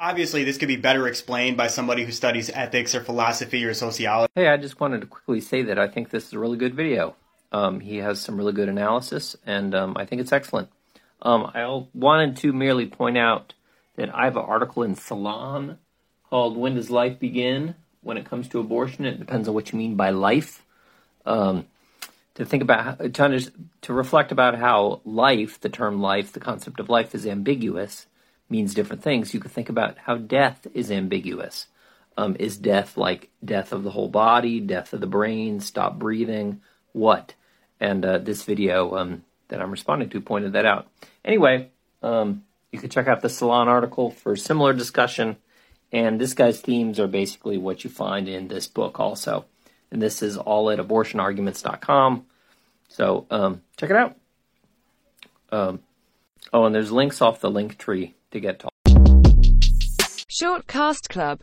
Obviously, this could be better explained by somebody who studies ethics or philosophy or sociology. Hey, I just wanted to quickly say that I think this is a really good video. Um, he has some really good analysis, and um, I think it's excellent. Um, I wanted to merely point out that I have an article in Salon called "When Does Life Begin?" When it comes to abortion, it depends on what you mean by life. Um, to think about to, under, to reflect about how life, the term life, the concept of life is ambiguous means different things. You could think about how death is ambiguous. Um, is death like death of the whole body, death of the brain, stop breathing? What? And uh, this video um, that I'm responding to pointed that out. Anyway, um, you could check out the Salon article for similar discussion. And this guy's themes are basically what you find in this book also. And this is all at abortionarguments.com. So um, check it out. Um, oh, and there's links off the link tree to get to. Shortcast Club